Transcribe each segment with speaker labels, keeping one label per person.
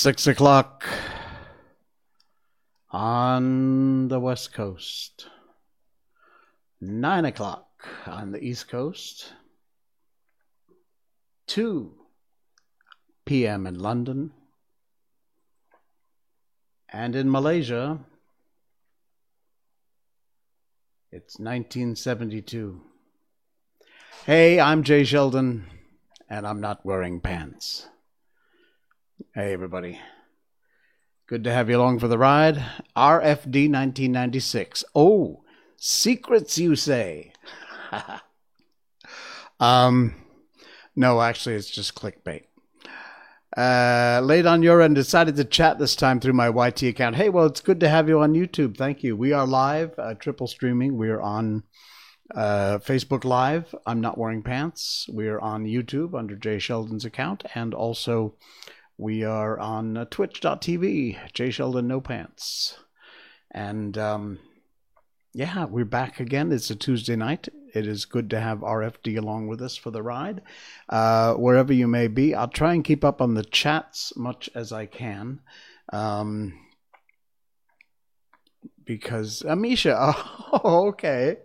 Speaker 1: Six o'clock on the West Coast. Nine o'clock on the East Coast. 2 p.m. in London. And in Malaysia, it's 1972. Hey, I'm Jay Sheldon, and I'm not wearing pants. Hey, everybody. Good to have you along for the ride. RFD 1996. Oh, secrets, you say? um, no, actually, it's just clickbait. Uh, late on your end, decided to chat this time through my YT account. Hey, well, it's good to have you on YouTube. Thank you. We are live, uh, triple streaming. We are on uh, Facebook Live. I'm not wearing pants. We are on YouTube under Jay Sheldon's account, and also we are on uh, twitch.tv, Jay Sheldon No Pants. And um, yeah, we're back again. It's a Tuesday night. It is good to have RFD along with us for the ride. Uh, wherever you may be, I'll try and keep up on the chats much as I can. Um, because uh, Misha, oh, okay,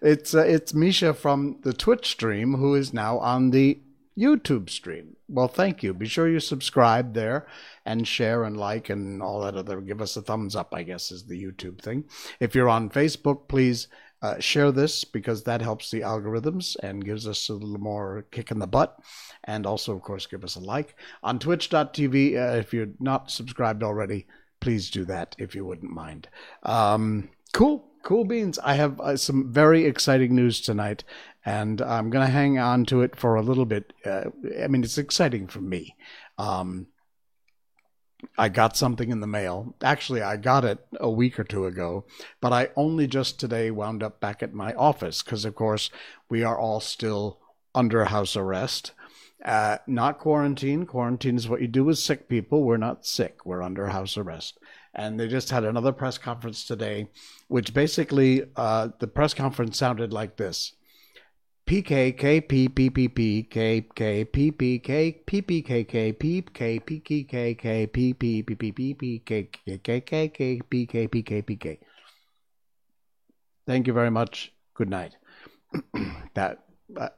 Speaker 1: it's uh, it's Misha from the Twitch stream who is now on the YouTube stream. Well, thank you. Be sure you subscribe there and share and like and all that other. Give us a thumbs up, I guess, is the YouTube thing. If you're on Facebook, please uh, share this because that helps the algorithms and gives us a little more kick in the butt. And also, of course, give us a like. On twitch.tv, uh, if you're not subscribed already, please do that if you wouldn't mind. Um, cool. Cool beans. I have uh, some very exciting news tonight, and I'm going to hang on to it for a little bit. Uh, I mean, it's exciting for me. Um, I got something in the mail. Actually, I got it a week or two ago, but I only just today wound up back at my office because, of course, we are all still under house arrest. Uh, not quarantine. Quarantine is what you do with sick people. We're not sick. We're under house arrest and they just had another press conference today, which basically uh, the press conference sounded like this. Thank you very much. Good night. that uh,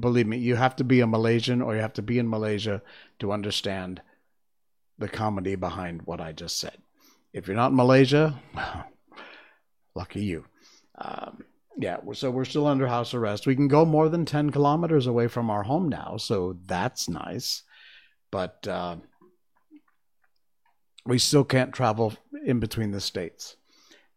Speaker 1: believe me, you have to be a Malaysian or you have to be in Malaysia to understand the comedy behind what I just said. If you're not in Malaysia, lucky you. Um, yeah, so we're still under house arrest. We can go more than 10 kilometers away from our home now, so that's nice. But uh, we still can't travel in between the states.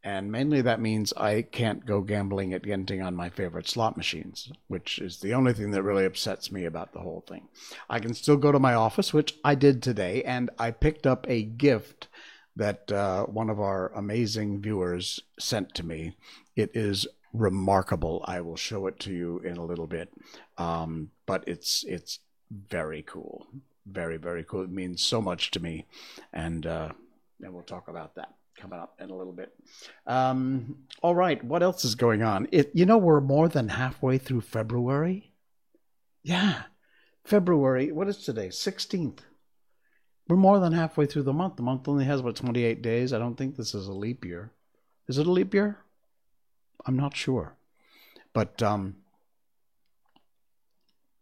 Speaker 1: And mainly that means I can't go gambling at Genting on my favorite slot machines, which is the only thing that really upsets me about the whole thing. I can still go to my office, which I did today, and I picked up a gift that uh, one of our amazing viewers sent to me. It is remarkable. I will show it to you in a little bit, um, but it's it's very cool, very very cool. It means so much to me, and uh, and we'll talk about that coming up in a little bit. Um, all right, what else is going on? It you know we're more than halfway through February. Yeah, February. What is today? Sixteenth. We're more than halfway through the month. The month only has what 28 days. I don't think this is a leap year. Is it a leap year? I'm not sure. But um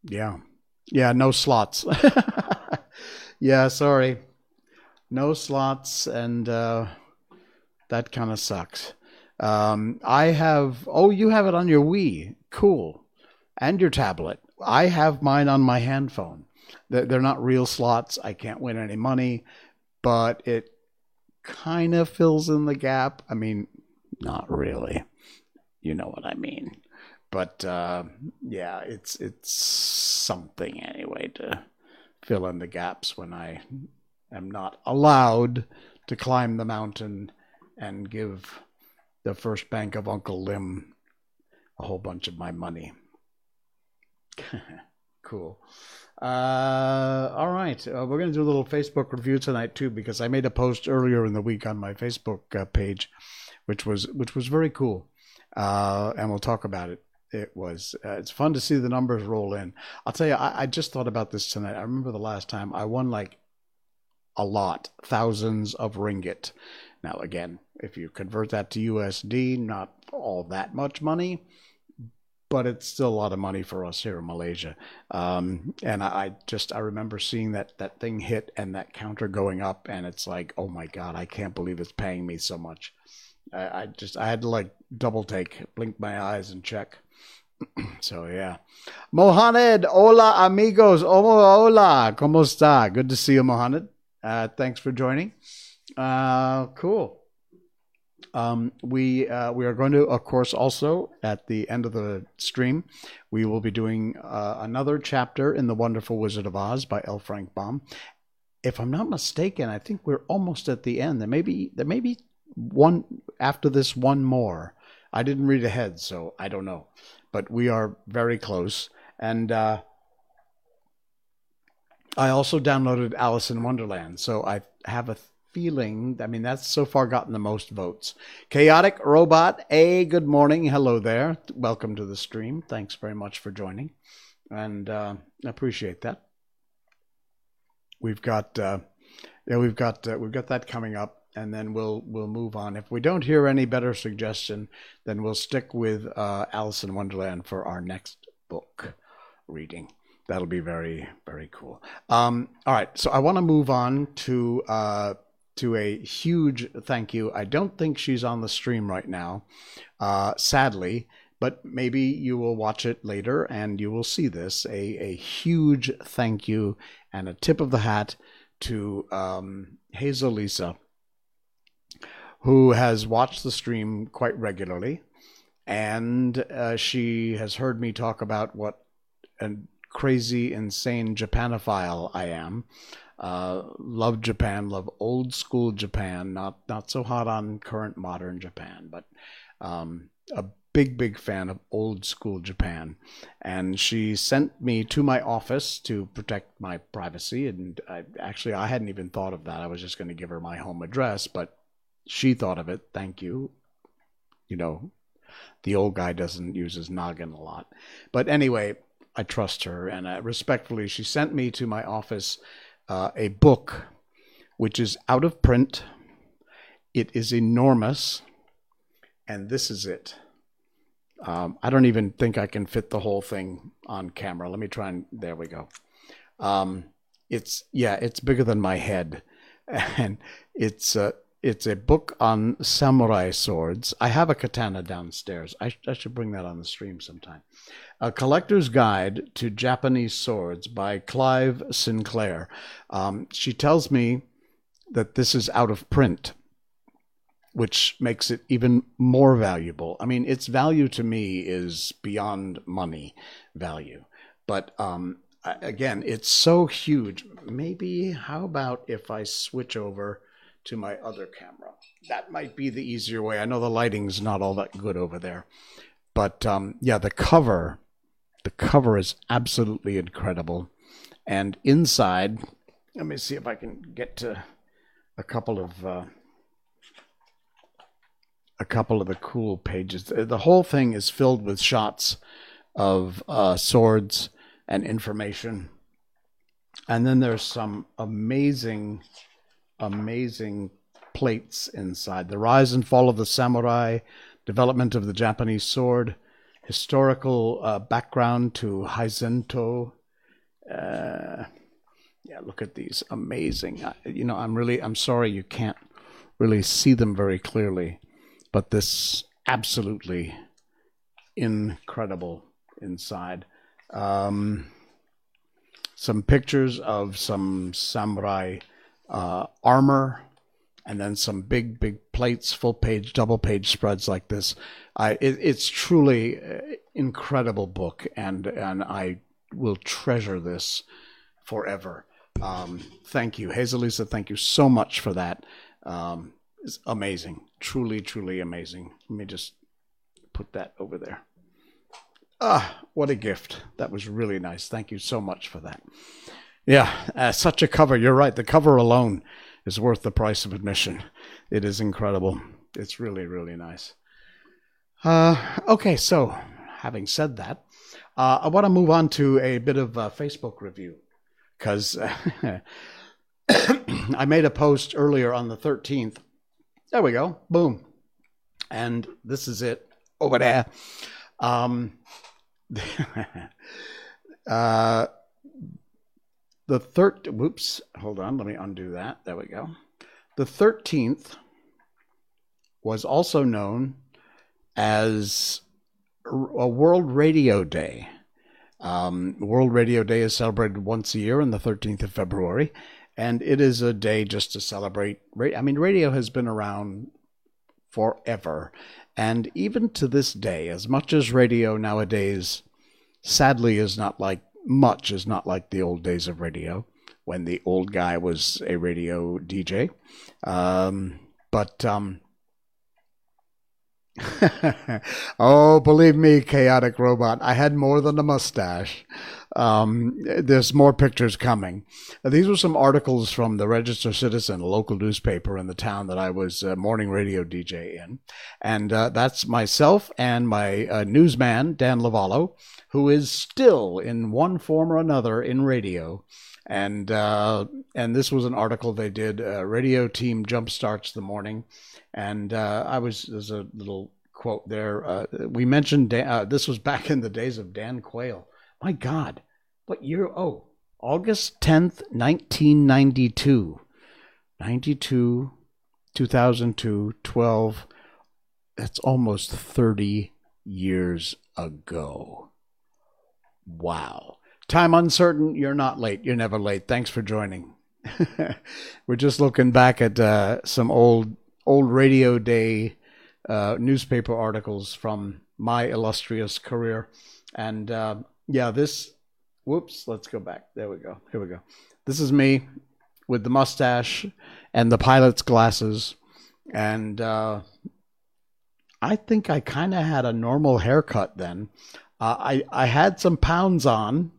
Speaker 1: yeah. Yeah, no slots. yeah, sorry. No slots and uh that kind of sucks. Um I have oh, you have it on your Wii. Cool. And your tablet. I have mine on my hand phone. They're not real slots. I can't win any money, but it kind of fills in the gap. I mean, not really. You know what I mean. But uh, yeah, it's it's something anyway to fill in the gaps when I am not allowed to climb the mountain and give the first bank of Uncle Lim a whole bunch of my money. cool. Uh, all right, uh, we're going to do a little Facebook review tonight too because I made a post earlier in the week on my Facebook uh, page, which was which was very cool, uh, and we'll talk about it. It was uh, it's fun to see the numbers roll in. I'll tell you, I, I just thought about this tonight. I remember the last time I won like a lot, thousands of ringgit. Now, again, if you convert that to USD, not all that much money, but it's still a lot of money for us here in Malaysia. Um, and I, I, just I remember seeing that that thing hit and that counter going up, and it's like, oh my god, I can't believe it's paying me so much. I, I just I had to like double take, blink my eyes, and check. so yeah, Mohamed, hola amigos, hola, hola, cómo está? Good to see you, Mohamed. Uh, thanks for joining. Uh, cool. Um, we uh, we are going to, of course, also at the end of the stream, we will be doing uh, another chapter in the Wonderful Wizard of Oz by L. Frank Baum. If I'm not mistaken, I think we're almost at the end. There may be there may be one after this one more. I didn't read ahead, so I don't know, but we are very close. And uh, I also downloaded Alice in Wonderland, so I have a feeling. I mean, that's so far gotten the most votes. Chaotic Robot, A, good morning. Hello there. Welcome to the stream. Thanks very much for joining. And uh, appreciate that. We've got, uh, yeah, we've got, uh, we've got that coming up, and then we'll we'll move on. If we don't hear any better suggestion, then we'll stick with uh, Alice in Wonderland for our next book reading that'll be very very cool um, all right so i want to move on to uh, to a huge thank you. I don't think she's on the stream right now, uh, sadly, but maybe you will watch it later and you will see this. A, a huge thank you and a tip of the hat to um, Hazel Lisa, who has watched the stream quite regularly. And uh, she has heard me talk about what a crazy, insane Japanophile I am. Uh, love Japan, love old school Japan, not not so hot on current modern Japan, but um, a big big fan of old school Japan. And she sent me to my office to protect my privacy. And I, actually, I hadn't even thought of that. I was just going to give her my home address, but she thought of it. Thank you. You know, the old guy doesn't use his noggin a lot. But anyway, I trust her, and uh, respectfully, she sent me to my office uh, a book which is out of print. It is enormous, and this is it. Um, I don't even think I can fit the whole thing on camera. Let me try and there we go. Um, it's yeah, it's bigger than my head, and it's uh, it's a book on samurai swords. I have a katana downstairs. I, I should bring that on the stream sometime. A Collector's Guide to Japanese Swords by Clive Sinclair. Um, she tells me that this is out of print, which makes it even more valuable. I mean, its value to me is beyond money value. But um, again, it's so huge. Maybe, how about if I switch over to my other camera? That might be the easier way. I know the lighting's not all that good over there. But um, yeah, the cover the cover is absolutely incredible. And inside, let me see if I can get to a couple of uh, a couple of the cool pages. The whole thing is filled with shots of uh, swords and information. And then there's some amazing, amazing plates inside. The rise and fall of the samurai, development of the Japanese sword, historical uh, background to Haizento. Uh, yeah, look at these amazing. you know, I'm really I'm sorry you can't really see them very clearly, but this absolutely incredible inside. Um, some pictures of some samurai uh, armor and then some big, big plates, full page, double page spreads like this. I, it, it's truly incredible book, and and I will treasure this forever. Um, thank you, Hazelisa. Thank you so much for that. Um, it's amazing, truly, truly amazing. Let me just put that over there. Ah, what a gift! That was really nice. Thank you so much for that. Yeah, uh, such a cover. You're right. The cover alone is worth the price of admission. It is incredible. It's really, really nice. Uh, okay, so having said that, uh, I want to move on to a bit of a Facebook review because I made a post earlier on the 13th. There we go. Boom. And this is it over there. Um, uh, the third, whoops, hold on, let me undo that. There we go. The 13th was also known as a World Radio Day. Um, World Radio Day is celebrated once a year on the 13th of February, and it is a day just to celebrate. I mean, radio has been around forever, and even to this day, as much as radio nowadays sadly is not like much is not like the old days of radio when the old guy was a radio DJ. Um, but um, oh, believe me, chaotic robot, I had more than a mustache. Um, there's more pictures coming. These were some articles from the Register Citizen, a local newspaper in the town that I was a morning radio DJ in. And uh, that's myself and my uh, newsman, Dan Lavallo, who is still in one form or another in radio. And uh, and this was an article they did. Uh, radio team jump starts the morning, and uh, I was there's a little quote there. Uh, we mentioned Dan, this was back in the days of Dan Quayle my God, what year? Oh, August 10th, 1992. 92, 2002, 12. That's almost 30 years ago. Wow. Time uncertain. You're not late. You're never late. Thanks for joining. We're just looking back at uh, some old old radio day uh, newspaper articles from my illustrious career, and uh, yeah, this. Whoops. Let's go back. There we go. Here we go. This is me with the mustache and the pilot's glasses, and uh, I think I kind of had a normal haircut then. Uh, I I had some pounds on,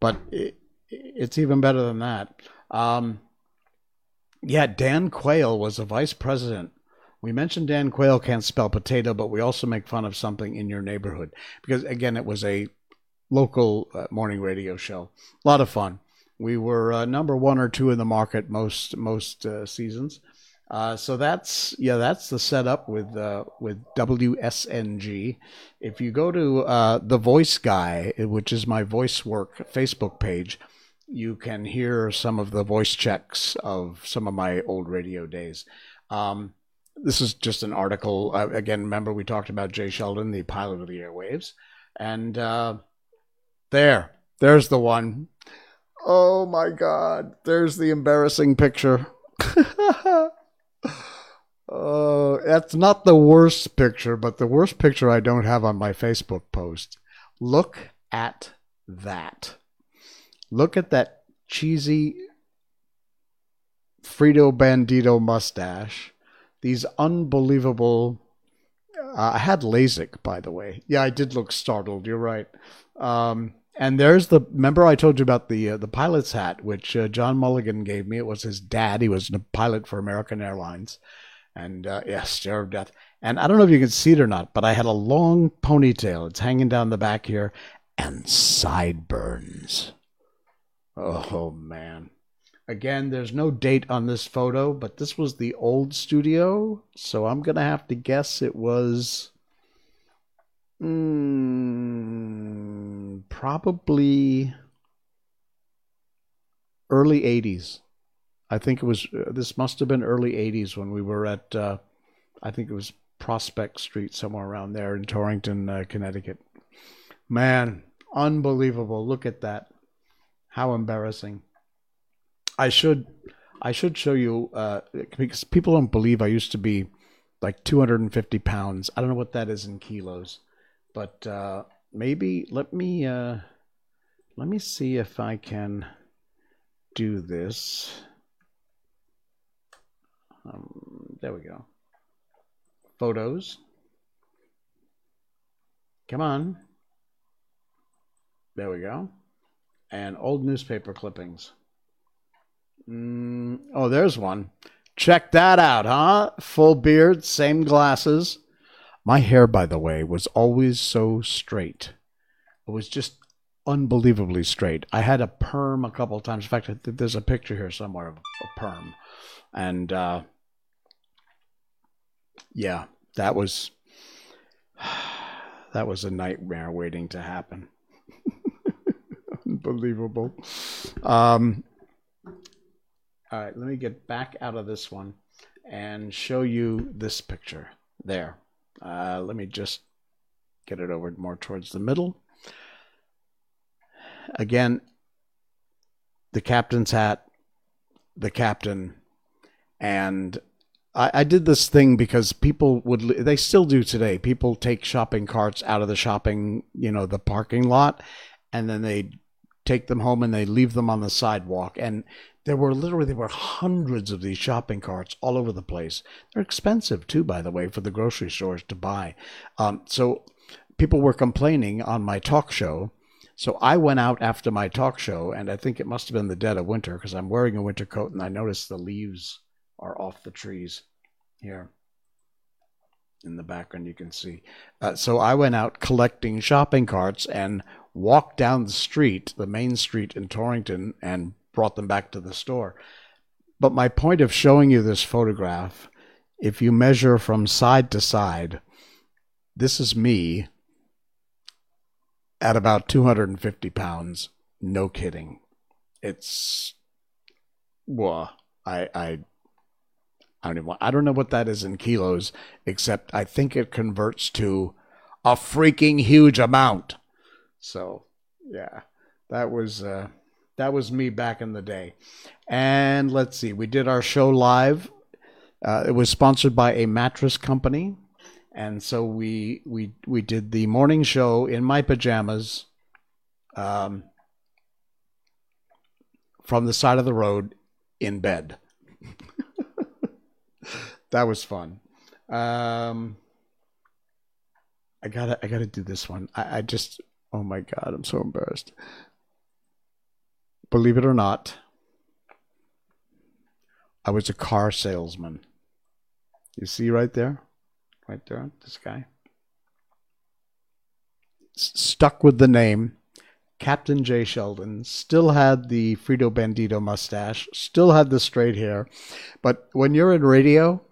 Speaker 1: but it, it's even better than that. Um, yeah, Dan Quayle was a vice president. We mentioned Dan Quayle can't spell potato, but we also make fun of something in your neighborhood because again, it was a local uh, morning radio show. A lot of fun. We were uh, number one or two in the market most most uh, seasons. Uh, so that's yeah, that's the setup with uh, with WSNG. If you go to uh, the Voice Guy, which is my voice work Facebook page, you can hear some of the voice checks of some of my old radio days. Um, this is just an article. again, remember we talked about Jay Sheldon, the pilot of the airwaves, and there. There's the one. Oh my God. There's the embarrassing picture. oh, that's not the worst picture, but the worst picture I don't have on my Facebook post. Look at that. Look at that cheesy Frito Bandito mustache. These unbelievable. Uh, I had LASIK, by the way. Yeah, I did look startled. You're right. Um, and there's the remember I told you about the uh, the pilot's hat, which uh, John Mulligan gave me. It was his dad. He was a pilot for American Airlines, and uh, yeah, stare of death. And I don't know if you can see it or not, but I had a long ponytail. It's hanging down the back here, and sideburns. Oh man! Again, there's no date on this photo, but this was the old studio, so I'm gonna have to guess it was Mm, probably early 80s. I think it was, uh, this must have been early 80s when we were at, uh, I think it was Prospect Street, somewhere around there in Torrington, uh, Connecticut. Man, unbelievable. Look at that. How embarrassing. I should. I should show you uh, because people don't believe I used to be like 250 pounds. I don't know what that is in kilos. But uh, maybe let me uh, let me see if I can do this. Um, there we go. Photos. Come on. There we go. And old newspaper clippings. Mm, oh, there's one. Check that out, huh? Full beard, same glasses. My hair, by the way, was always so straight. It was just unbelievably straight. I had a perm a couple of times. In fact, there's a picture here somewhere of a perm, and uh, yeah, that was that was a nightmare waiting to happen. Unbelievable. Um, all right, let me get back out of this one and show you this picture there. Uh, let me just get it over more towards the middle. Again, the captain's hat, the captain, and I, I did this thing because people would, they still do today. People take shopping carts out of the shopping, you know, the parking lot, and then they take them home and they leave them on the sidewalk. And there were literally there were hundreds of these shopping carts all over the place. They're expensive too, by the way, for the grocery stores to buy. Um, so people were complaining on my talk show. So I went out after my talk show, and I think it must have been the dead of winter because I'm wearing a winter coat, and I noticed the leaves are off the trees here in the background you can see uh, so i went out collecting shopping carts and walked down the street the main street in torrington and brought them back to the store. But my point of showing you this photograph if you measure from side to side this is me at about 250 pounds. No kidding. It's well i i I don't even, I don't know what that is in kilos, except I think it converts to a freaking huge amount. So yeah, that was uh, that was me back in the day. And let's see, we did our show live. Uh, it was sponsored by a mattress company, and so we we we did the morning show in my pajamas, um, from the side of the road in bed that was fun. Um, I gotta, I gotta do this one. I, I just, oh my god, I'm so embarrassed. Believe it or not, I was a car salesman. You see right there, right there, this guy. Stuck with the name Captain J. Sheldon still had the Frito Bandito mustache, still had the straight hair. But when you're in radio,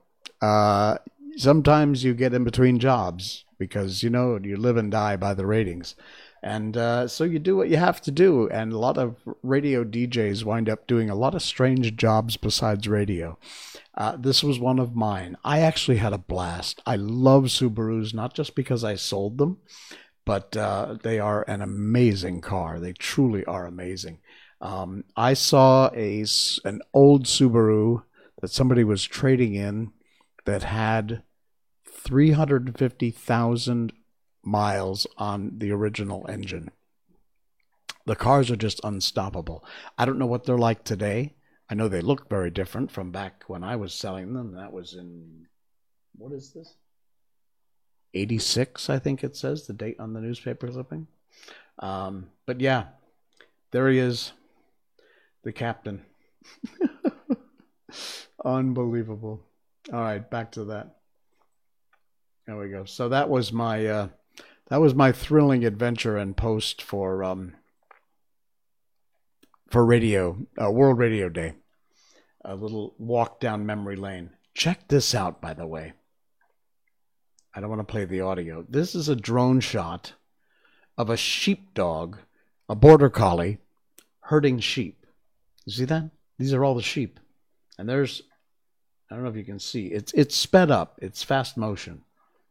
Speaker 1: uh, sometimes you get in between jobs because, you know, you live and die by the ratings. And uh, so you do what you have to do. And a lot of radio DJs wind up doing a lot of strange jobs besides radio. Uh, this was one of mine. I actually had a blast. I love Subarus, not just because I sold them, but uh, they are an amazing car. They truly are amazing. Um, I saw a an old Subaru that somebody was trading in that had 350,000 miles on the original engine. The cars are just unstoppable. I don't know what they're like today. I know they look very different from back when I was selling them. That was in what is this? 86, I think it says, the date on the newspaper clipping. Um, but yeah, there he is, the captain. Unbelievable. All right, back to that. There we go. So that was my uh, that was my thrilling adventure and post for um, for radio uh, World Radio Day. A little walk down memory lane. Check this out, by the way. I don't want to play the audio. This is a drone shot of a sheepdog, a border collie, herding sheep. You see that? These are all the sheep. And there's I don't know if you can see. It's it's sped up. It's fast motion.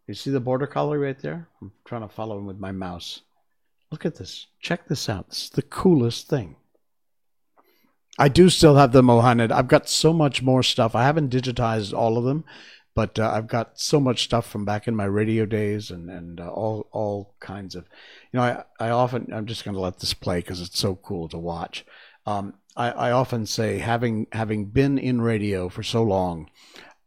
Speaker 1: You see the border collie right there? I'm trying to follow him with my mouse. Look at this. Check this out. Is the coolest thing. I do still have the Mohanad. I've got so much more stuff. I haven't digitized all of them but uh, I've got so much stuff from back in my radio days and and uh, all all kinds of, you know, I I often I'm just going to let this play because it's so cool to watch. Um, I, I often say having having been in radio for so long,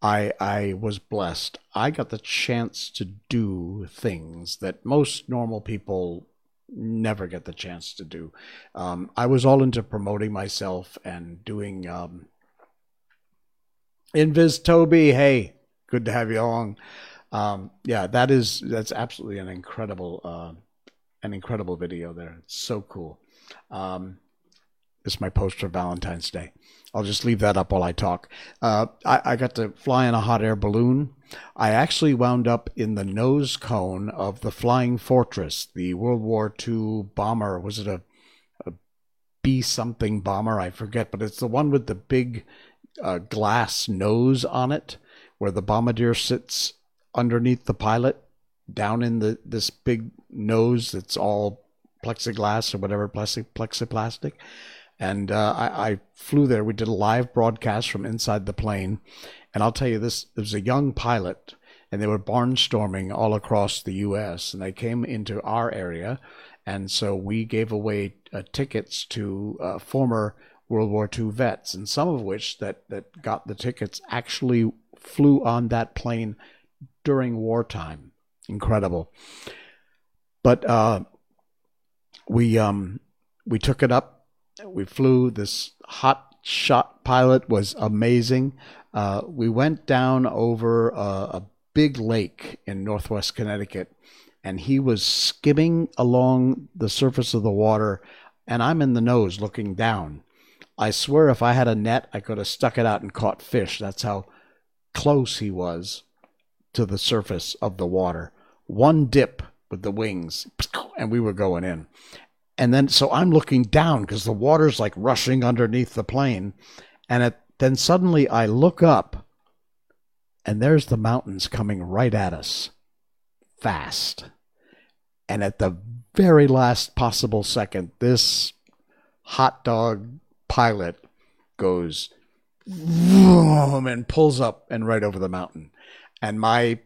Speaker 1: I I was blessed. I got the chance to do things that most normal people never get the chance to do. Um, I was all into promoting myself and doing. Um, Invis Toby, hey, good to have you along. Um, yeah, that is that's absolutely an incredible uh, an incredible video there. It's so cool. Um, is my post for Valentine's Day. I'll just leave that up while I talk. Uh, I, I, got to fly in a hot air balloon. I actually wound up in the nose cone of the Flying Fortress, the World War II bomber. Was it a, a B something bomber? I forget, but it's the one with the big uh, glass nose on it, where the bombardier sits underneath the pilot, down in the this big nose that's all plexiglass or whatever plastic plexiplastic and uh, I, I, flew there. We did a live broadcast from inside the plane, and I'll tell you this: there was a young pilot, and they were barnstorming all across the U.S. and they came into our area, and so we gave away uh, tickets to uh, former World War II vets, and some of which that that got the tickets actually flew on that plane during wartime. Incredible, but uh, we um, we took it up we flew. This hot shot pilot was amazing. Uh, we went down over a, a big lake in northwest Connecticut, and he was skimming along the surface of the water, and I'm in the nose looking down. I swear if I had a net, I could have stuck it out and caught fish. That's how close he was to the surface of the water. One dip with the wings, and we were going in. And then, so I'm looking down because the water's like rushing underneath the plane. And it, then suddenly I look up and there's the mountains coming right at us fast. And at the very last possible second, this hot dog pilot goes vroom, and pulls up and right over the mountain. And my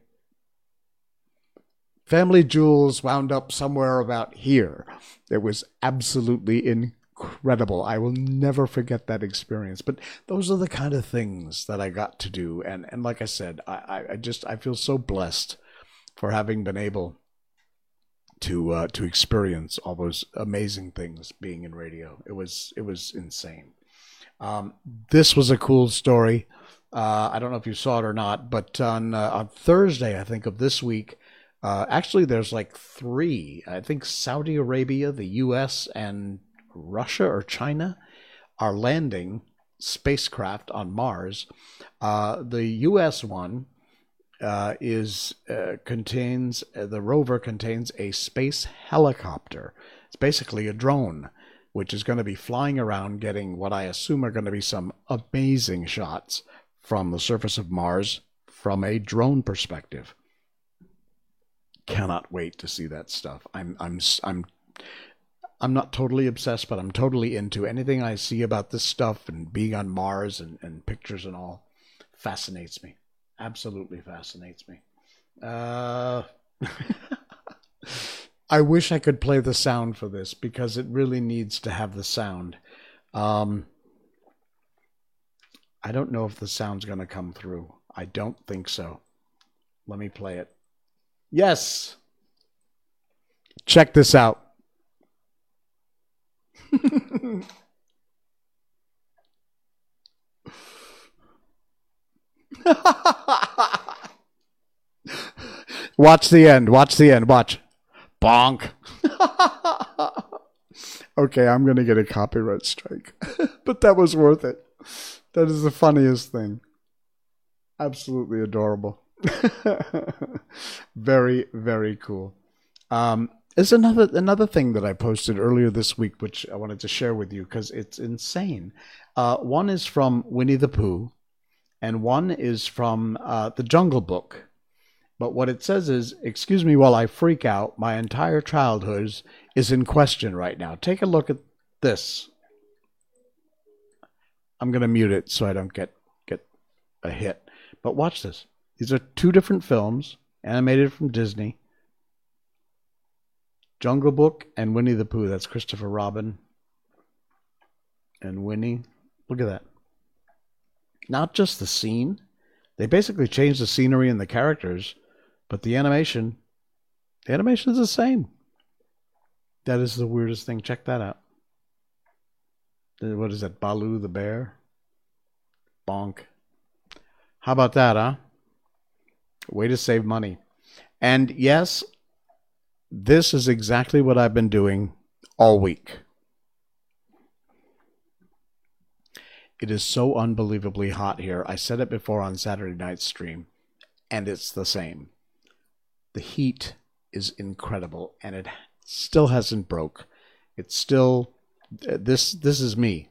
Speaker 1: family jewels wound up somewhere about here. It was absolutely incredible. I will never forget that experience. But those are the kind of things that I got to do. And, and like I said, I, I just I feel so blessed for having been able to uh, to experience all those amazing things being in radio. It was it was insane. Um, this was a cool story. Uh, I don't know if you saw it or not, but on uh, on Thursday, I think of this week, uh, actually, there's like three. I think Saudi Arabia, the U.S., and Russia or China are landing spacecraft on Mars. Uh, the U.S. one uh, is uh, contains uh, the rover contains a space helicopter. It's basically a drone, which is going to be flying around, getting what I assume are going to be some amazing shots from the surface of Mars from a drone perspective cannot wait to see that stuff. I'm I'm I'm I'm not totally obsessed, but I'm totally into anything I see about this stuff and being on Mars and, and pictures and all fascinates me. Absolutely fascinates me. Uh, I wish I could play the sound for this because it really needs to have the sound. Um, I don't know if the sound's going to come through. I don't think so. Let me play it. Yes. Check this out. Watch the end. Watch the end. Watch. Bonk. okay, I'm going to get a copyright strike. but that was worth it. That is the funniest thing. Absolutely adorable. very, very cool. Um, there's another another thing that I posted earlier this week, which I wanted to share with you because it's insane. Uh, one is from Winnie the Pooh, and one is from uh, the Jungle Book. But what it says is, "Excuse me while I freak out. My entire childhood is in question right now." Take a look at this. I'm gonna mute it so I don't get get a hit. But watch this. These are two different films, animated from Disney. Jungle Book and Winnie the Pooh. That's Christopher Robin and Winnie. Look at that. Not just the scene. They basically changed the scenery and the characters, but the animation, the animation is the same. That is the weirdest thing. Check that out. Uh, what is that? Baloo the bear? Bonk. How about that, huh? Way to save money. And yes, This is exactly what I've been doing all week. It is so unbelievably hot here. I said it before on Saturday night stream, and it's the same. The heat is incredible, and it still hasn't broke. It's still this. This is me.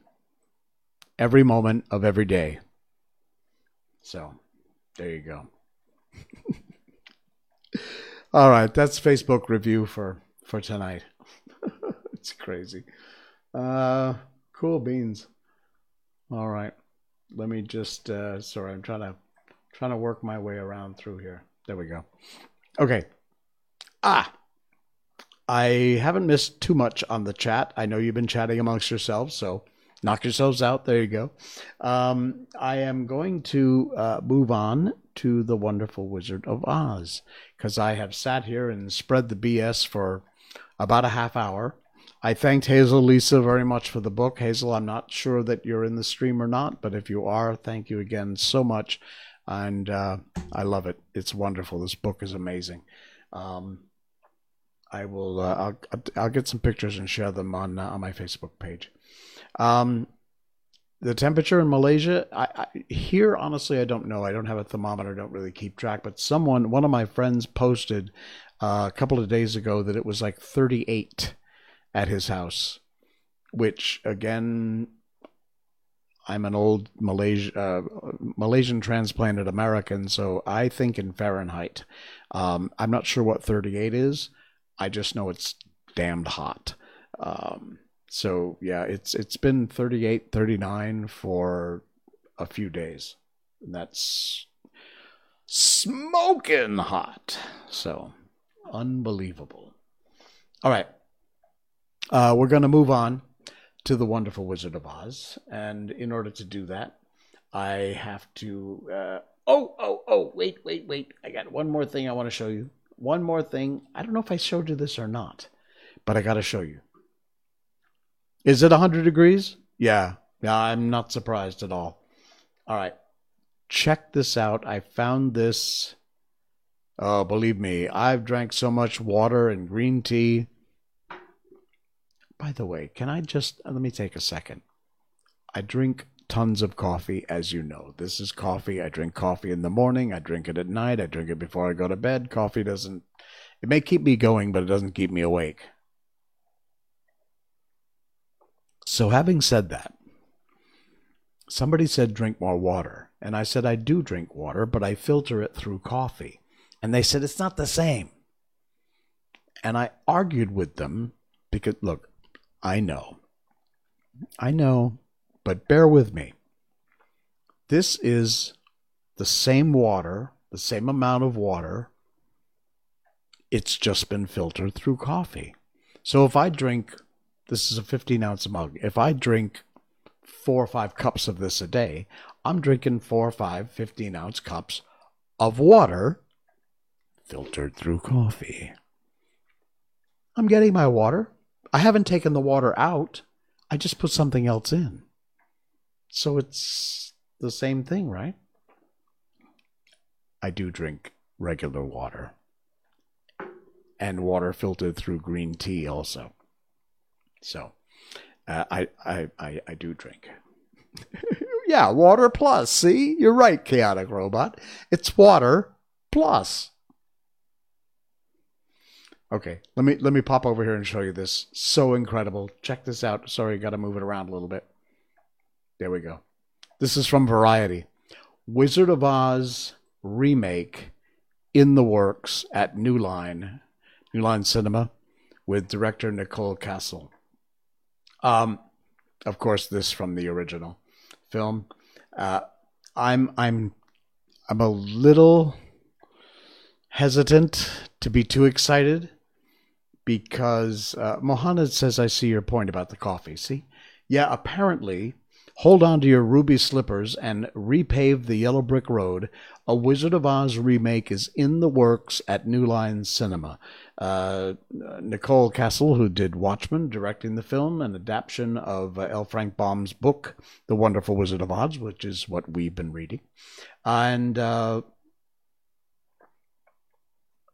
Speaker 1: Every moment of every day. So, there you go. All right, that's Facebook review for for tonight. it's crazy. Uh, cool beans. All right, let me just. Uh, sorry, I'm trying to trying to work my way around through here. There we go. Okay. Ah, I haven't missed too much on the chat. I know you've been chatting amongst yourselves, so knock yourselves out. There you go. Um, I am going to uh, move on to the wonderful Wizard of Oz because I have sat here and spread the BS for about a half hour. I thanked Hazel Lisa very much for the book. Hazel, I'm not sure that you're in the stream or not, but if you are, thank you again so much. And uh, I love it. It's wonderful. This book is amazing. Um, I will. Uh, I'll. I'll get some pictures and share them on uh, on my Facebook page. Um, the temperature in Malaysia, I, I, here honestly, I don't know. I don't have a thermometer. Don't really keep track. But someone, one of my friends, posted uh, a couple of days ago that it was like 38 at his house, which again, I'm an old Malaysia, uh, Malaysian transplanted American, so I think in Fahrenheit. Um, I'm not sure what 38 is. I just know it's damned hot. Um, so yeah, it's it's been 38, 39 for a few days. And that's smoking hot. So unbelievable. All right. Uh, we're going to move on to the wonderful Wizard of Oz. And in order to do that, I have to. Uh, oh, oh, oh, wait, wait, wait. I got one more thing I want to show you one more thing. I don't know if I showed you this or not, but I got to show you. Is it 100 degrees? Yeah. Yeah, I'm not surprised at all. All right. Check this out. I found this. Oh, believe me, I've drank so much water and green tea. By the way, can I just uh, let me take a second? I drink tons of coffee, as you know. This is coffee. I drink coffee in the morning. I drink it at night. I drink it before I go to bed. Coffee doesn't, it may keep me going, but it doesn't keep me awake. So, having said that, somebody said drink more water. And I said, I do drink water, but I filter it through coffee. And they said, it's not the same. And I argued with them because, look, I know. I know but bear with me. This is the same water, the same amount of water. It's just been filtered through coffee. So if I drink, this is a 15 ounce mug, if I drink four or five cups of this a day, I'm drinking four or five 15 ounce cups of water filtered through coffee. I'm getting my water. I haven't taken the water out. I just put something else in. So it's the same thing, right? I do drink regular water. And water filtered through green tea also. So uh, I, I, I, I do drink. yeah, water plus. See? You're right, Chaotic Robot. It's water plus. Okay, let me let me pop over here and show you this. So incredible. Check this out. Sorry, got to move it around a little bit. There we go. This is from Variety. Wizard of Oz remake in the works at New Line, New Line Cinema, with director Nicole Kassell. Um, of course, this from the original film. Uh, I'm I'm I'm a little hesitant to be too excited because uh, Mohanad says I see your point about the coffee. See, yeah, apparently Hold on to your ruby slippers and repave the yellow brick road. A Wizard of Oz remake is in the works at New Line Cinema. Uh, Nicole Kassell, who did Watchmen, directing the film, an adaptation of uh, L. Frank Baum's book, The Wonderful Wizard of Oz, which is what we've been reading. And uh,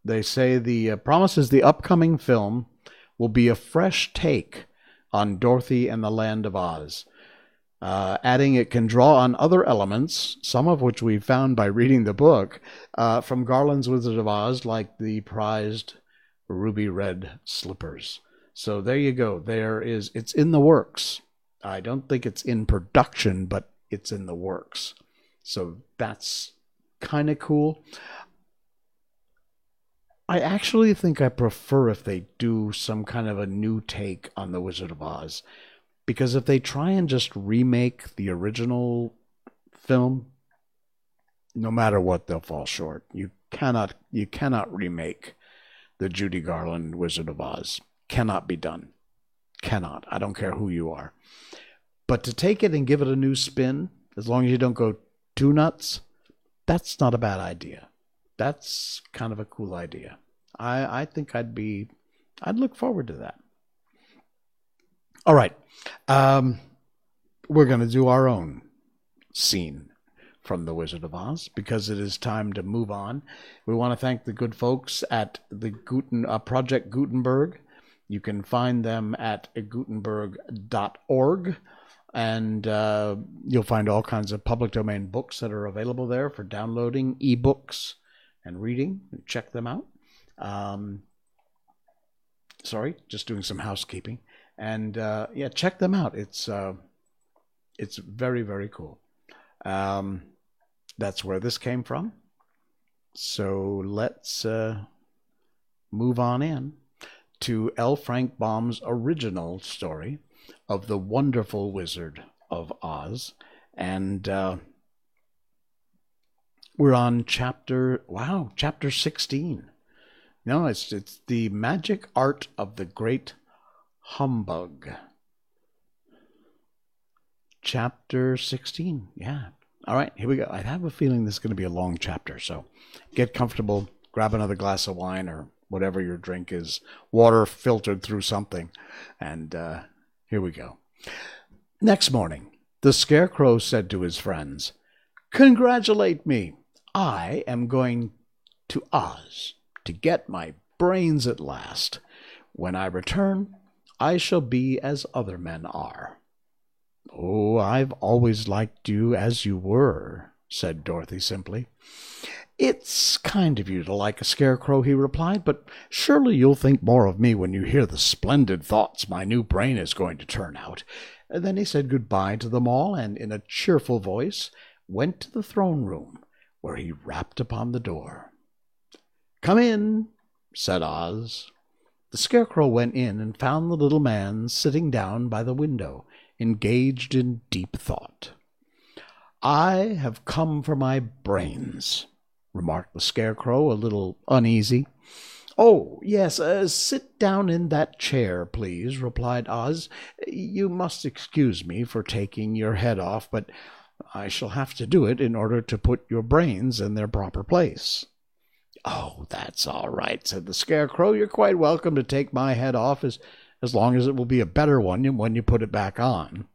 Speaker 1: They say the uh, is the upcoming film will be a fresh take on Dorothy and the Land of Oz. Uh, adding it can draw on other elements, some of which we found by reading the book, uh, from Garland's Wizard of Oz, like the prized ruby red slippers. So there you go. There is, it's in the works. I don't think it's in production, but it's in the works. So that's kind of cool. I actually think I prefer if they do some kind of a new take on The Wizard of Oz. Because if they try and just remake the original film, no matter what, they'll fall short. You cannot you cannot remake the Judy Garland Wizard of Oz. Cannot be done. Cannot. I don't care who you are. But to take it and give it a new spin, as long as you don't go too nuts, that's not a bad idea. That's kind of a cool idea. I, I think I'd be, I'd look forward to that. All right. Um, we're going to do our own scene from The Wizard of Oz because it is time to move on. We want to thank the good folks at the Guten, uh, Project Gutenberg. You can find them at gutenberg.org and uh, you'll find all kinds of public domain books that are available there for downloading, ebooks, and reading. Check them out. Um, sorry, just doing some housekeeping, and uh, yeah, check them out. It's uh, it's very very cool. Um, that's where this came from. So let's uh, move on in to L. Frank Baum's original story of the wonderful Wizard of Oz. And uh, we're on chapter, wow, chapter 16. No, it's, it's the magic art of the great humbug. Chapter 16. Yeah. All right, here we go. I have a feeling this is going to be a long chapter, so get comfortable, grab another glass of wine or whatever your drink is, water filtered through something, and uh, here we go. Next morning, the Scarecrow said to his friends, Congratulate me. I am going to Oz to get my brains at last. When I return, I shall be as other men are. Oh, I've always liked you as you were, said Dorothy simply. It's kind of you to like a scarecrow, he replied, but surely you'll think more of me when you hear the splendid thoughts my new brain is going to turn out. And then he said good-bye to them all, and in a cheerful voice went to the throne room, where he rapped upon the door. Come in, said Oz. The scarecrow went in and found the little man sitting down by the window, engaged in deep thought. I have come for my brains, remarked the Scarecrow, a little uneasy. Oh, yes, uh, sit down in that chair, please, replied Oz. You must excuse me for taking your head off, but I shall have to do it in order to put your brains in their proper place. Oh, that's all right, said the Scarecrow. You're quite welcome to take my head off as, as long as it will be a better one when you put it back on.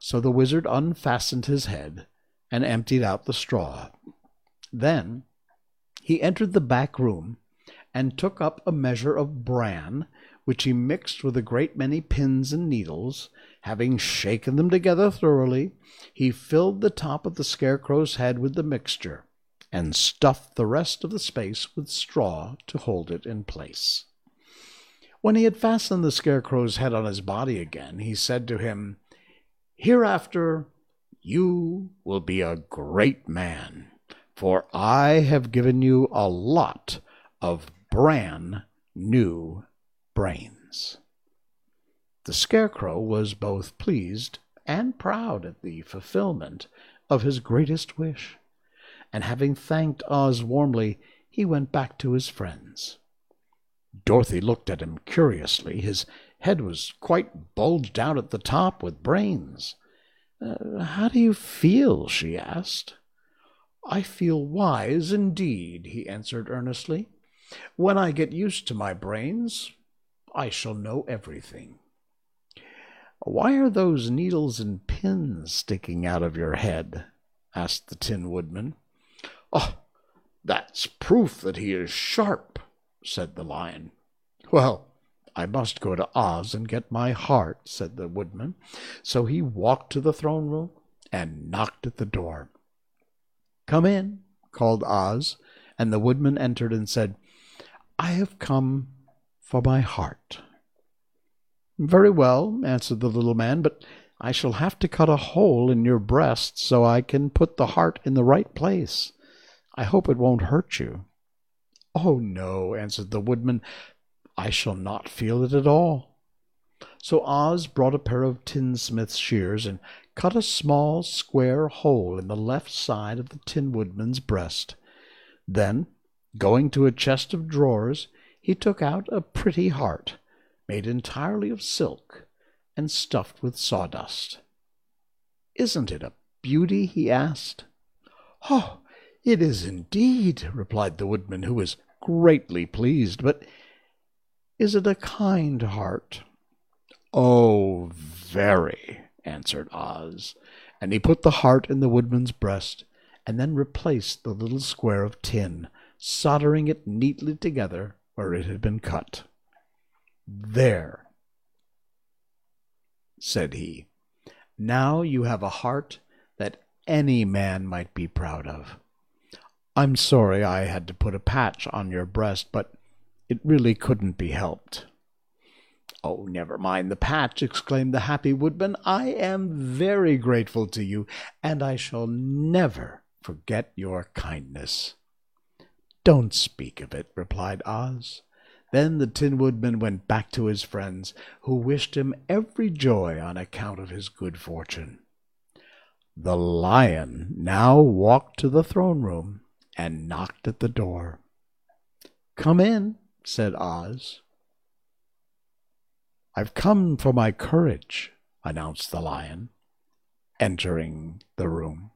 Speaker 1: So the wizard unfastened his head and emptied out the straw. Then he entered the back room and took up a measure of bran, which he mixed with a great many pins and needles. Having shaken them together thoroughly, he filled the top of the scarecrow's head with the mixture and stuffed the rest of the space with straw to hold it in place. When he had fastened the scarecrow's head on his body again, he said to him, Hereafter you will be a great man for I have given you a lot of bran new brains. The Scarecrow was both pleased and proud at the fulfillment of his greatest wish, and having thanked Oz warmly, he went back to his friends. Dorothy looked at him curiously. His head was quite bulged out at the top with brains. Uh, how do you feel? she asked. I feel wise indeed, he answered earnestly. When I get used to my brains, I shall know everything. Why are those needles and pins sticking out of your head? asked the Tin Woodman. Oh, that's proof that he is sharp, said the lion. Well, I must go to Oz and get my heart, said the woodman. So he walked to the throne room and knocked at the door. Come in, called Oz, and the woodman entered and said, I have come for my heart. Very well, answered the little man, but I shall have to cut a hole in your breast so I can put the heart in the right place. I hope it won't hurt you. Oh, no, answered the woodman. I shall not feel it at all. So Oz brought a pair of tinsmith's shears and cut a small square hole in the left side of the Tin Woodman's breast. Then, going to a chest of drawers, he took out a pretty heart, made entirely of silk and stuffed with sawdust. Isn't it a beauty? he asked. Oh, it is indeed, replied the woodman, who was greatly pleased. But is it a kind heart? Oh, very, answered Oz, and he put the heart in the woodman's breast, and then replaced the little square of tin, soldering it neatly together where it had been cut. There, said he, now you have a heart that any man might be proud of. I'm sorry I had to put a patch on your breast, but it really couldn't be helped. Oh, never mind the patch, exclaimed the happy woodman. I am very grateful to you, and I shall never forget your kindness. Don't speak of it, replied Oz. Then the Tin Woodman went back to his friends, who wished him every joy on account of his good fortune. The lion now walked to the throne room and knocked at the door. Come in, said Oz. I've come for my courage, announced the lion, entering the room.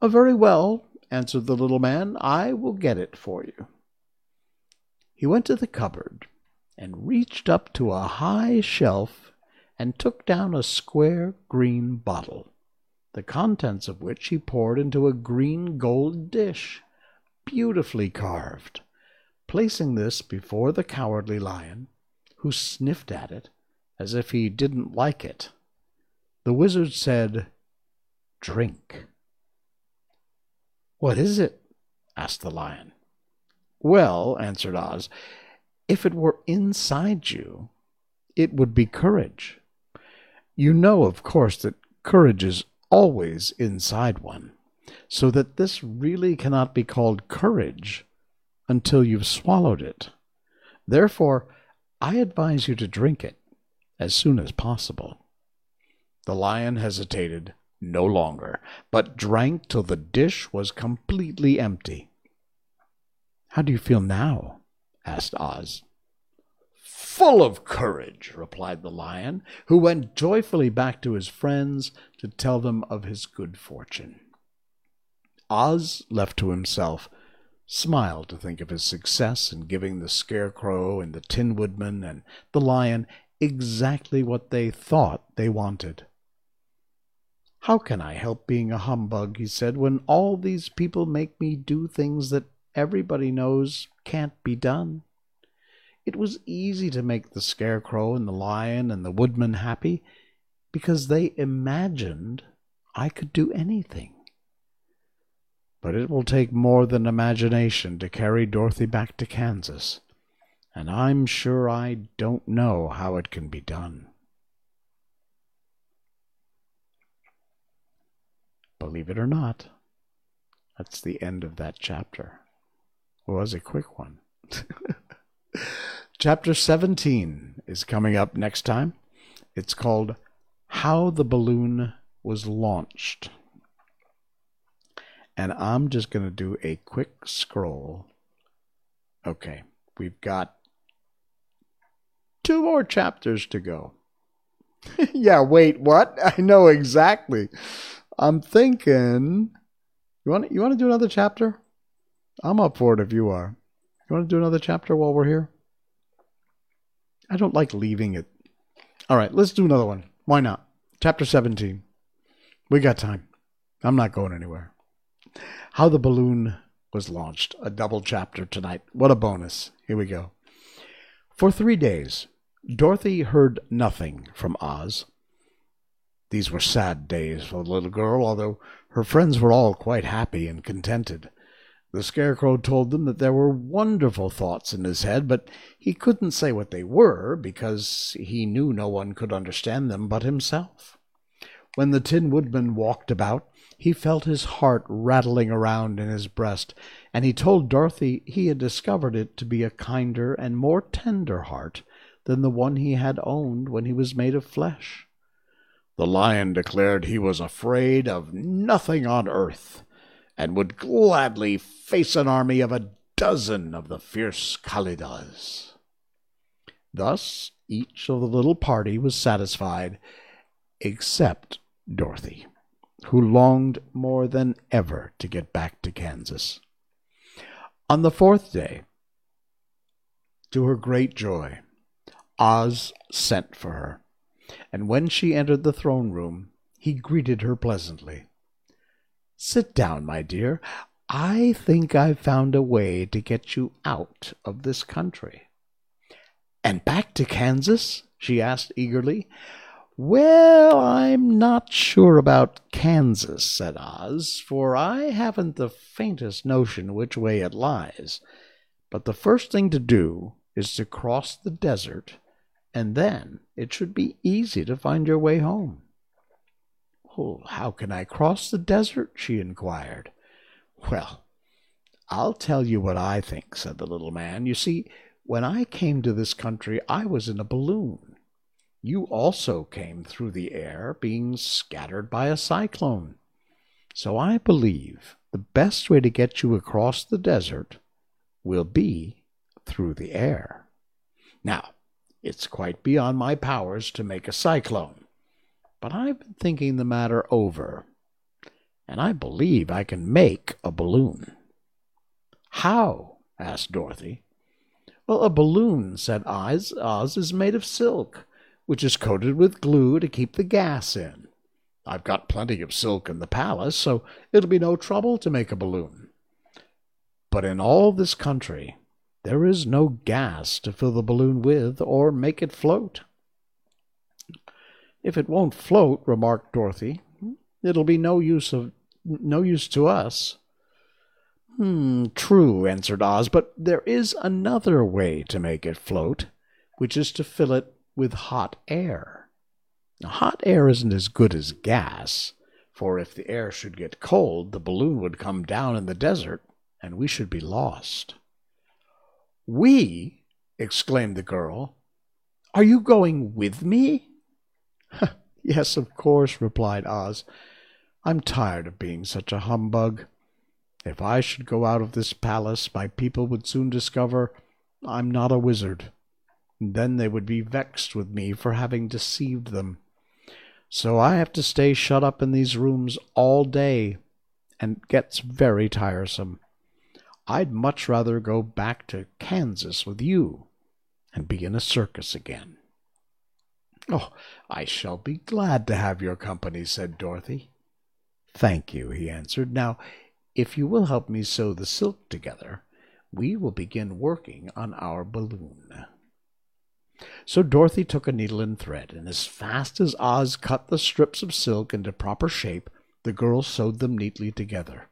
Speaker 1: Oh, very well, answered the little man. I will get it for you. He went to the cupboard and reached up to a high shelf and took down a square green bottle, the contents of which he poured into a green gold dish, beautifully carved. Placing this before the cowardly lion, who sniffed at it as if he didn't like it. The wizard said, Drink. What is it? asked the lion. Well, answered Oz, if it were inside you, it would be courage. You know, of course, that courage is always inside one, so that this really cannot be called courage until you've swallowed it. Therefore, I advise you to drink it as soon as possible. The lion hesitated no longer, but drank till the dish was completely empty. How do you feel now? asked Oz. Full of courage, replied the lion, who went joyfully back to his friends to tell them of his good fortune. Oz, left to himself, smiled to think of his success in giving the Scarecrow and the Tin Woodman and the Lion exactly what they thought they wanted. How can I help being a humbug, he said, when all these people make me do things that everybody knows can't be done? It was easy to make the Scarecrow and the Lion and the Woodman happy because they imagined I could do anything. But it will take more than imagination to carry Dorothy back to Kansas and I'm sure I don't know how it can be done. Believe it or not, that's the end of that chapter. It was a quick one. chapter 17 is coming up next time. It's called How the Balloon Was Launched. And I'm just going to do a quick scroll. Okay, we've got two more chapters to go. yeah, wait, what? I know exactly. I'm thinking you want you want to do another chapter? I'm up for it if you are. You want to do another chapter while we're here? I don't like leaving it. All right, let's do another one. Why not? Chapter 17. We got time. I'm not going anywhere. How the balloon was launched. A double chapter tonight. What a bonus. Here we go. For three days, Dorothy heard nothing from Oz. These were sad days for the little girl, although her friends were all quite happy and contented. The Scarecrow told them that there were wonderful thoughts in his head, but he couldn't say what they were because he knew no one could understand them but himself. When the Tin Woodman walked about, he felt his heart rattling around in his breast, and he told Dorothy he had discovered it to be a kinder and more tender heart than the one he had owned when he was made of flesh. The lion declared he was afraid of nothing on earth, and would gladly face an army of a dozen of the fierce Kalidahs. Thus each of the little party was satisfied, except Dorothy, who longed more than ever to get back to Kansas. On the fourth day, to her great joy, Oz sent for her, and when she entered the throne room, he greeted her pleasantly. Sit down, my dear. I think I've found a way to get you out of this country. And back to Kansas? she asked eagerly. Well, I'm not sure about Kansas, said Oz, for I haven't the faintest notion which way it lies. But the first thing to do is to cross the desert, and then it should be easy to find your way home. Oh, how can I cross the desert? she inquired. Well, I'll tell you what I think, said the little man. You see, when I came to this country, I was in a balloon. You also came through the air, being scattered by a cyclone. So I believe the best way to get you across the desert will be through the air. Now, it's quite beyond my powers to make a cyclone but I've been thinking the matter over, and I believe I can make a balloon. How? asked Dorothy. Well, a balloon, said Oz, Oz is made of silk, which is coated with glue to keep the gas in. I've got plenty of silk in the palace, so it'll be no trouble to make a balloon. But in all this country, there is no gas to fill the balloon with or make it float. If it won't float, remarked Dorothy, it'll be no use of no use to us. Hmm, true, answered Oz, but there is another way to make it float, which is to fill it with hot air. Now, hot air isn't as good as gas, for if the air should get cold, the balloon would come down in the desert, and we should be lost. We? exclaimed the girl. Are you going with me? yes, of course, replied Oz. I'm tired of being such a humbug. If I should go out of this palace, my people would soon discover I'm not a wizard. Then they would be vexed with me for having deceived them. So I have to stay shut up in these rooms all day, and it gets very tiresome. I'd much rather go back to Kansas with you and be in a circus again. Oh, I shall be glad to have your company, said Dorothy. Thank you, he answered. Now, if you will help me sew the silk together, we will begin working on our balloon. So Dorothy took a needle and thread, and as fast as Oz cut the strips of silk into proper shape, the girl sewed them neatly together.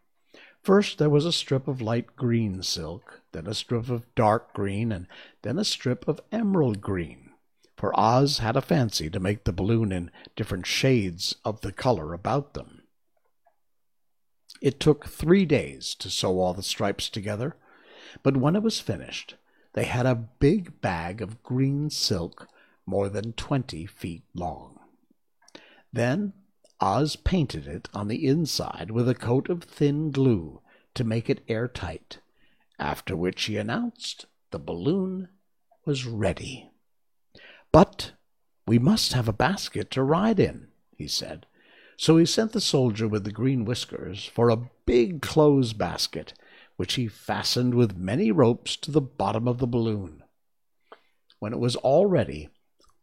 Speaker 1: First there was a strip of light green silk, then a strip of dark green, and then a strip of emerald green for Oz had a fancy to make the balloon in different shades of the color about them. It took three days to sew all the stripes together, but when it was finished, they had a big bag of green silk more than twenty feet long. Then Oz painted it on the inside with a coat of thin glue to make it airtight, after which he announced the balloon was ready. But we must have a basket to ride in, he said. So he sent the soldier with the green whiskers for a big clothes basket, which he fastened with many ropes to the bottom of the balloon. When it was all ready,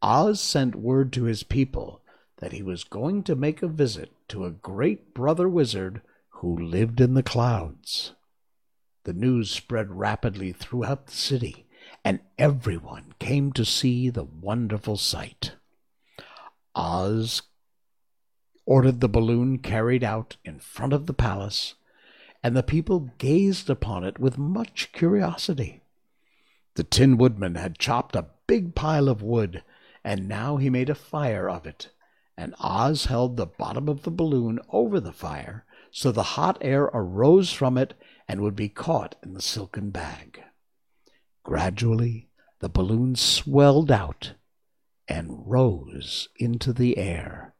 Speaker 1: Oz sent word to his people that he was going to make a visit to a great brother wizard who lived in the clouds. the news spread rapidly throughout the city, and everyone came to see the wonderful sight. Oz ordered the balloon carried out in front of the palace, and the people gazed upon it with much curiosity. The Tin Woodman had chopped a big pile of wood, and now he made a fire of it, and Oz held the bottom of the balloon over the fire so the hot air arose from it and would be caught in the silken bag. Gradually, the balloon swelled out and rose into the air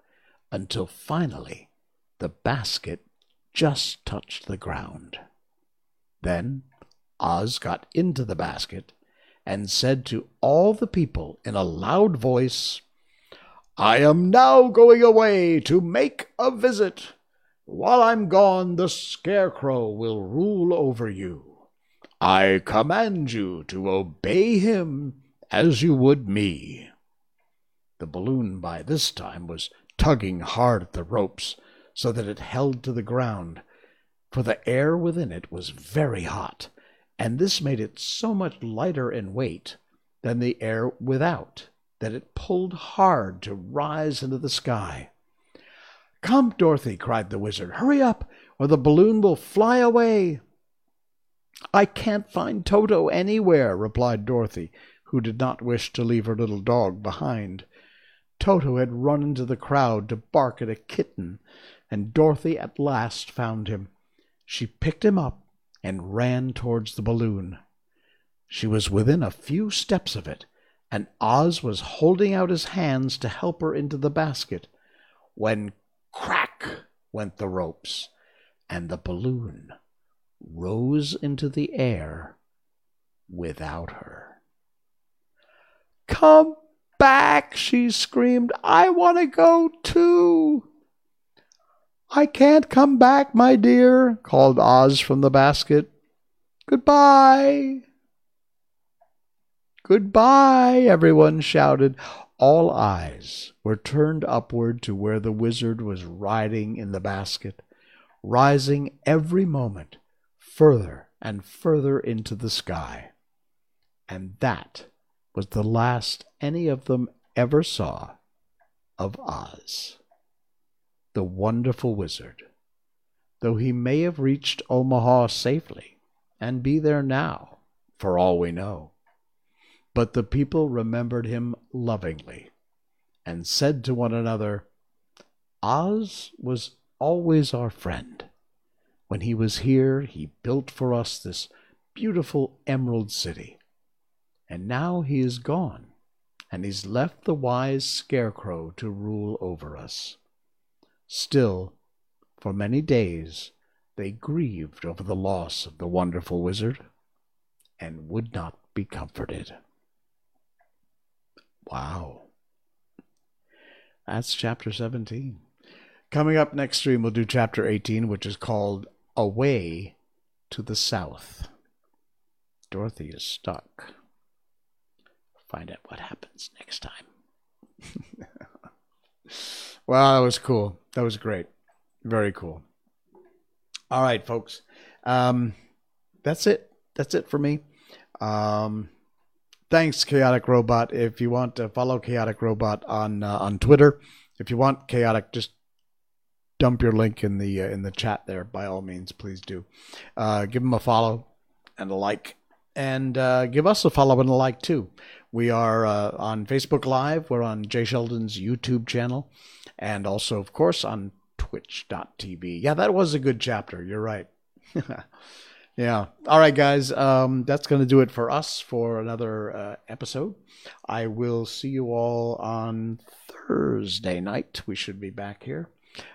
Speaker 1: until finally the basket just touched the ground. Then Oz got into the basket and said to all the people in a loud voice, I am now going away to make a visit. While I'm gone, the Scarecrow will rule over you. I command you to obey him as you would me. The balloon by this time was tugging hard at the ropes so that it held to the ground, for the air within it was very hot, and this made it so much lighter in weight than the air without that it pulled hard to rise into the sky. Come, Dorothy, cried the wizard. Hurry up, or the balloon will fly away. I can't find Toto anywhere, replied Dorothy, who did not wish to leave her little dog behind. Toto had run into the crowd to bark at a kitten, and Dorothy at last found him. She picked him up and ran towards the balloon. She was within a few steps of it, and Oz was holding out his hands to help her into the basket, when Crack went the ropes, and the balloon rose into the air without her. Come back, she screamed. I want to go too. I can't come back, my dear, called Oz from the basket. Goodbye. Goodbye, everyone shouted. All eyes were turned upward to where the wizard was riding in the basket, rising every moment further and further into the sky. And that was the last any of them ever saw of Oz. The wonderful wizard, though he may have reached Omaha safely and be there now, for all we know but the people remembered him lovingly and said to one another, Oz was always our friend. When he was here, he built for us this beautiful Emerald City. And now he is gone, and he's left the wise Scarecrow to rule over us. Still, for many days, they grieved over the loss of the wonderful wizard and would not be comforted. Wow. That's chapter 17. Coming up next stream, we'll do chapter 18, which is called Away to the South. Dorothy is stuck. Find out what happens next time. well, that was cool. That was great. Very cool. All right, folks. Um, that's it. That's it for me. Um, thanks, Chaotic Robot. If you want to follow Chaotic Robot on uh, on Twitter, if you want Chaotic, just dump your link in the uh, in the chat there. By all means, please do. Uh, give him a follow and a like, and uh, give us a follow and a like too. We are uh, on Facebook Live. We're on Jay Sheldon's YouTube channel, and also, of course, on Twitch.tv. Yeah, that was a good chapter. You're right. Yeah. All right, guys. Um, that's going to do it for us for another uh, episode. I will see you all on Thursday night. We should be back here.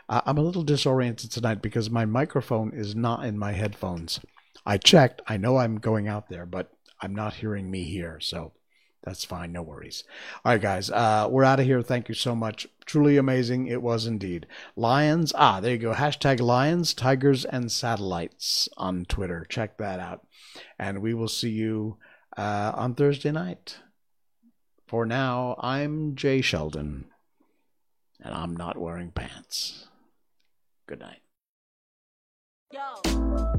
Speaker 1: Uh, I'm a little disoriented tonight because my microphone is not in my headphones. I checked. I know I'm going out there, but I'm not hearing me here. So that's fine. No worries. All right, guys. Uh, we're out of here. Thank you so much. Truly amazing. It was indeed. Lions. Ah, there you go. Hashtag lions, tigers, and satellites on Twitter. Check that out. And we will see you uh, on Thursday night. For now, I'm Jay Sheldon, and I'm not wearing pants. Good night. Yo.